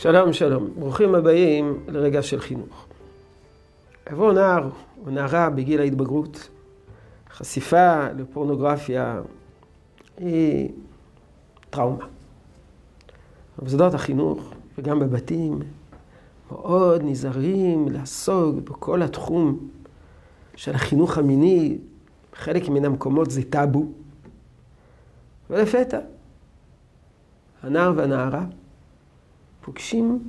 שלום, שלום. ברוכים הבאים לרגע של חינוך. יבוא נער או נערה בגיל ההתבגרות, חשיפה לפורנוגרפיה היא טראומה. במוסדות החינוך וגם בבתים מאוד נזהרים לעסוק בכל התחום של החינוך המיני. בחלק מן המקומות זה טאבו. ולפתע, הנער והנערה פוגשים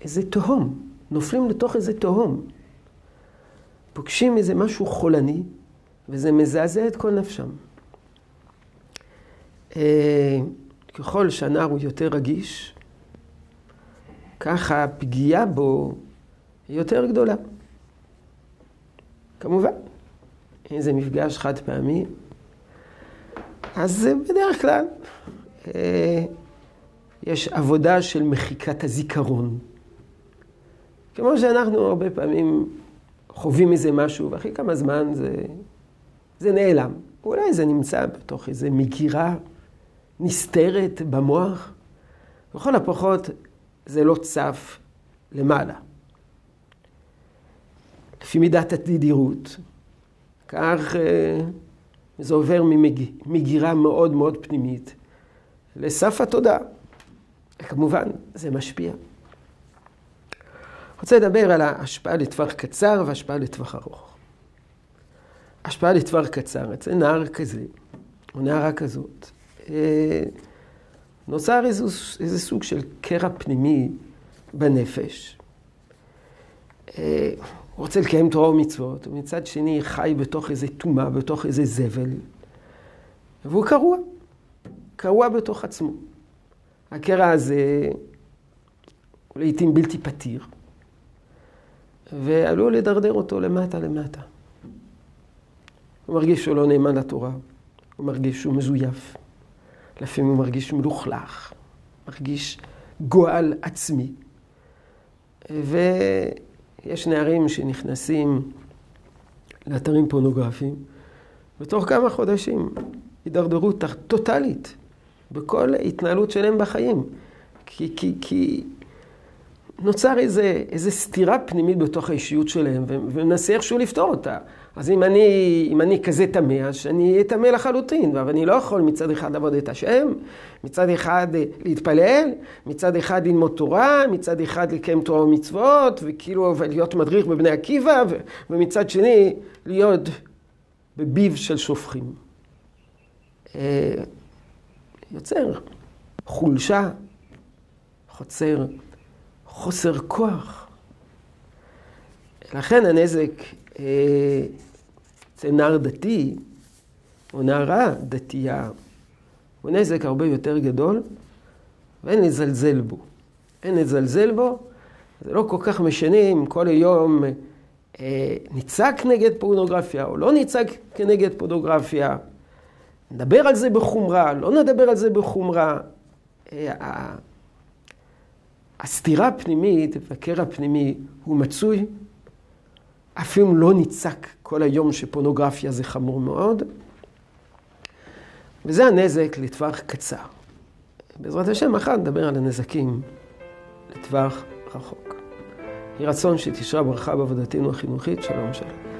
איזה תהום, נופלים לתוך איזה תהום. פוגשים איזה משהו חולני, וזה מזעזע את כל נפשם. אה, ככל שהנער הוא יותר רגיש, ככה הפגיעה בו היא יותר גדולה. כמובן, אם זה מפגש חד פעמי, אז בדרך כלל אה, יש עבודה של מחיקת הזיכרון. כמו שאנחנו הרבה פעמים חווים מזה משהו, ואחרי כמה זמן זה, זה נעלם. אולי זה נמצא בתוך איזו מגירה נסתרת במוח. לכל הפחות זה לא צף למעלה. לפי מידת התדירות, כך אה, זה עובר ממגירה מאוד מאוד פנימית לסף התודעה. כמובן, זה משפיע. רוצה לדבר על ההשפעה לטווח קצר והשפעה לטווח ארוך. השפעה לטווח קצר, אצל נער כזה, או נערה כזאת, אה, נוצר איזה, איזה סוג של קרע פנימי בנפש. אה, הוא רוצה לקיים תורה ומצוות, ומצד שני חי בתוך איזה טומאה, בתוך איזה זבל, והוא קרוע, קרוע בתוך עצמו. הקרע הזה הוא לעיתים בלתי פתיר, ועלול לדרדר אותו למטה למטה. הוא מרגיש שהוא לא נאמן לתורה, הוא מרגיש שהוא מזויף, לפעמים הוא מרגיש מלוכלך, מרגיש גועל עצמי. ויש נערים שנכנסים לאתרים פורנוגרפיים, ותוך כמה חודשים הידרדרות טוטאלית בכל התנהלות שלהם בחיים. כי, כי, כי נוצר איזה, איזה סתירה פנימית בתוך האישיות שלהם, וננסה איכשהו לפתור אותה. אז אם אני, אם אני כזה טמא, אז שאני אהיה טמא לחלוטין, אבל אני לא יכול מצד אחד לעבוד את השם, מצד אחד להתפלל, מצד אחד ללמוד תורה, מצד אחד לקיים תורה ומצוות, וכאילו להיות מדריך בבני עקיבא, ומצד שני להיות בביב של שופכים. אה, יוצר חולשה, חוצר חוסר כוח. לכן הנזק אה, אצל נער דתי, או נערה דתייה, הוא נזק הרבה יותר גדול, ואין לזלזל בו. אין לזלזל בו, זה לא כל כך משנה אם כל היום אה, נצעק נגד פורנוגרפיה או לא נצעק כנגד פורנוגרפיה. נדבר על זה בחומרה, לא נדבר על זה בחומרה. אה, הסתירה הפנימית והקרע הפנימי הוא מצוי, אפילו לא נצעק כל היום שפורנוגרפיה זה חמור מאוד, וזה הנזק לטווח קצר. בעזרת השם, מחר נדבר על הנזקים לטווח רחוק. יהי רצון שתשרה ברכה בעבודתנו החינוכית. שלום שלום.